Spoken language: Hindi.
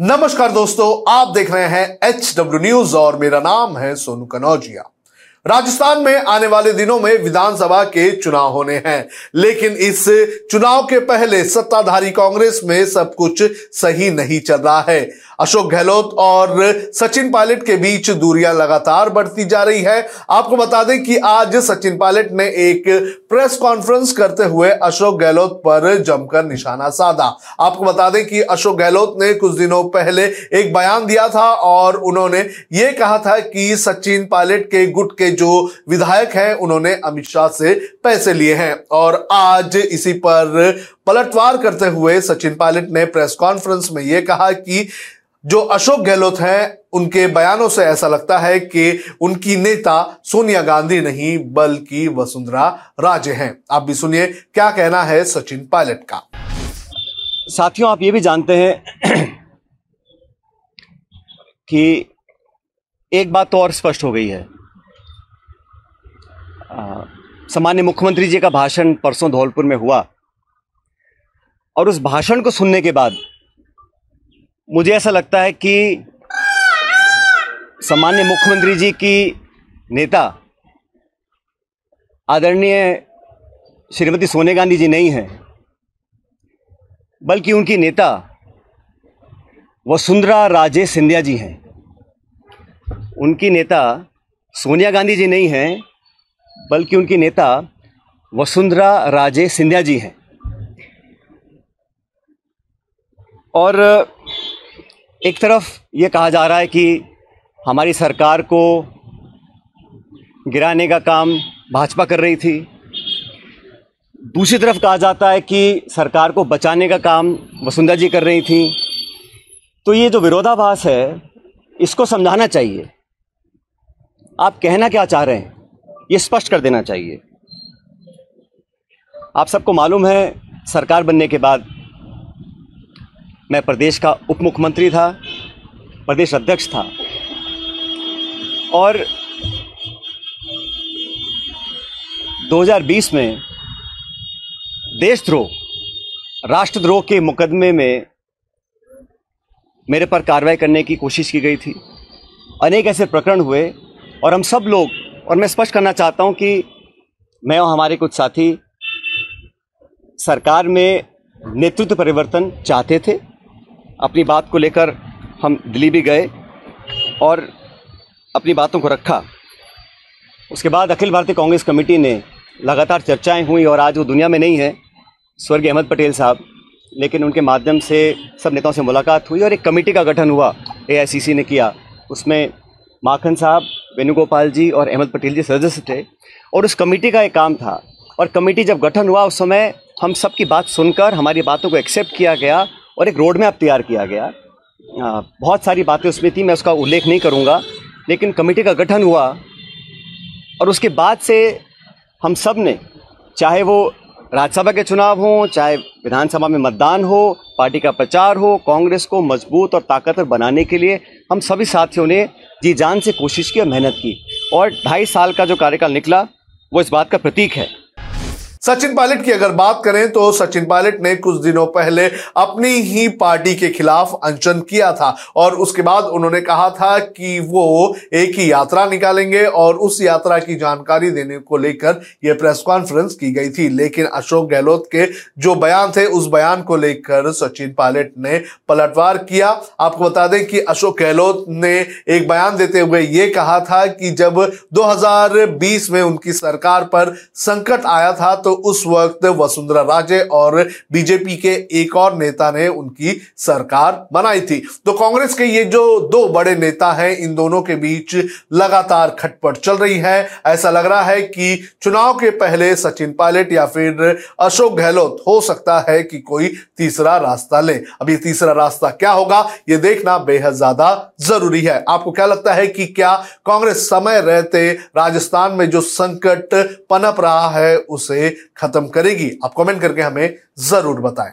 नमस्कार दोस्तों, आप देख रहे हैं एच डब्ल्यू न्यूज़ और मेरा नाम है सोनू कनौजिया। राजस्थान में आने वाले दिनों में विधानसभा के चुनाव होने हैं, लेकिन इस चुनाव के पहले सत्ताधारी कांग्रेस में सब कुछ सही नहीं चल रहा है। अशोक गहलोत और सचिन पायलट के बीच दूरियाँ लगातार बढ़ती जा रही है। आपको बता दें कि आज सचिन पायलट ने एक प्रेस कॉन्फ्रेंस करते हुए अशोक गहलोत पर जमकर निशाना साधा। आपको बता दें कि अशोक गहलोत ने कुछ दिनों पहले एक बयान दिया था और उन्होंने ये कहा था कि सचिन पायलट के गुट के जो विधायक हैं, उन्होंने अमित शाह से पैसे लिए हैं। और आज इसी पर पलटवार करते हुए सचिन पायलट ने प्रेस कॉन्फ्रेंस में यह कहा कि जो अशोक गहलोत हैं, उनके बयानों से ऐसा लगता है कि उनकी नेता सोनिया गांधी नहीं, बल्कि वसुंधरा राजे हैं। आप भी सुनिए, क्या कहना है सचिन पायलट का? साथियों, आप ये भी जानते हैं कि एक बात तो और स्पष्ट हो गई है। सामान्य मुख्यमंत्री जी का भाषण परसों धौलपुर में हुआ और उस भाषण को सुनने के बाद मुझे ऐसा लगता है कि सामान्य मुख्यमंत्री जी की नेता आदरणीय श्रीमती सोनिया गांधी जी नहीं हैं, बल्कि उनकी नेता वसुंधरा राजे सिंधिया जी हैं। उनकी नेता सोनिया गांधी जी नहीं हैं, बल्कि उनकी नेता वसुंधरा राजे सिंधिया जी हैं। और एक तरफ़ ये कहा जा रहा है कि हमारी सरकार को गिराने का काम भाजपा कर रही थी। दूसरी तरफ़ कहा जाता है कि सरकार को बचाने का काम वसुंधरा जी कर रही थी। तो ये जो विरोधाभास है, इसको समझाना चाहिए। आप कहना क्या चाह रहे हैं, ये स्पष्ट कर देना चाहिए। आप सबको मालूम है, सरकार बनने के बाद मैं प्रदेश का उप मुख्यमंत्री था, प्रदेश अध्यक्ष था। और 2020 में देशद्रोह, राष्ट्रद्रोह के मुकदमे में मेरे पर कार्रवाई करने की कोशिश की गई थी। अनेक ऐसे प्रकरण हुए और हम सब लोग, और मैं स्पष्ट करना चाहता हूँ कि मैं और हमारे कुछ साथी सरकार में नेतृत्व परिवर्तन चाहते थे। अपनी बात को लेकर हम दिल्ली भी गए और अपनी बातों को रखा। उसके बाद अखिल भारतीय कांग्रेस कमेटी ने लगातार चर्चाएँ हुई और आज वो दुनिया में नहीं है, स्वर्गीय अहमद पटेल साहब। लेकिन उनके माध्यम से सब नेताओं से मुलाकात हुई और एक कमेटी का गठन हुआ ए ने किया। उसमें माखन साहब, वेणुगोपाल जी और अहमद पटेल जी सदस्य थे और उस कमेटी का एक काम था। और कमेटी जब गठन हुआ, उस समय हम सबकी बात सुनकर, हमारी बातों को एक्सेप्ट किया गया और एक रोड मैप तैयार किया गया। बहुत सारी बातें उसमें थी, मैं उसका उल्लेख नहीं करूँगा, लेकिन कमेटी का गठन हुआ और उसके बाद से हम सबने, चाहे वो राज्यसभा के चुनाव हो, चाहे विधानसभा में मतदान हो, पार्टी का प्रचार हो, कांग्रेस को मज़बूत और ताकतवर बनाने के लिए हम सभी साथियों ने जी जान से कोशिश की और मेहनत की। और ढाई साल का जो कार्यकाल निकला, वो इस बात का प्रतीक है। सचिन पायलट की अगर बात करें तो सचिन पायलट ने कुछ दिनों पहले अपनी ही पार्टी के खिलाफ अनशन किया था और उसके बाद उन्होंने कहा था कि वो एक ही यात्रा निकालेंगे और उस यात्रा की जानकारी देने को लेकर यह प्रेस कॉन्फ्रेंस की गई थी। लेकिन अशोक गहलोत के जो बयान थे, उस बयान को लेकर सचिन पायलट ने पलटवार किया। आपको बता दें कि अशोक गहलोत ने एक बयान देते हुए ये कहा था कि जब 2020 में उनकी सरकार पर संकट आया था तो तो उस वक्त वसुंधरा राजे और बीजेपी के एक और नेता ने उनकी सरकार बनाई थी। तो कांग्रेस के ये जो दो बड़े नेता हैं, इन दोनों के बीच लगातार खटपट चल रही है। ऐसा लग रहा है कि चुनाव के पहले सचिन पायलट या फिर अशोक गहलोत हो सकता है कि कोई तीसरा रास्ता ले। अब ये तीसरा रास्ता क्या होगा, ये देखना बेहद ज़्यादा ज़रूरी है। आपको क्या लगता है कि क्या कांग्रेस समय रहते राजस्थान में जो संकट पनप रहा है, उसे खत्म करेगी। आप कमेंट करके हमें ज़रूर बताएँ।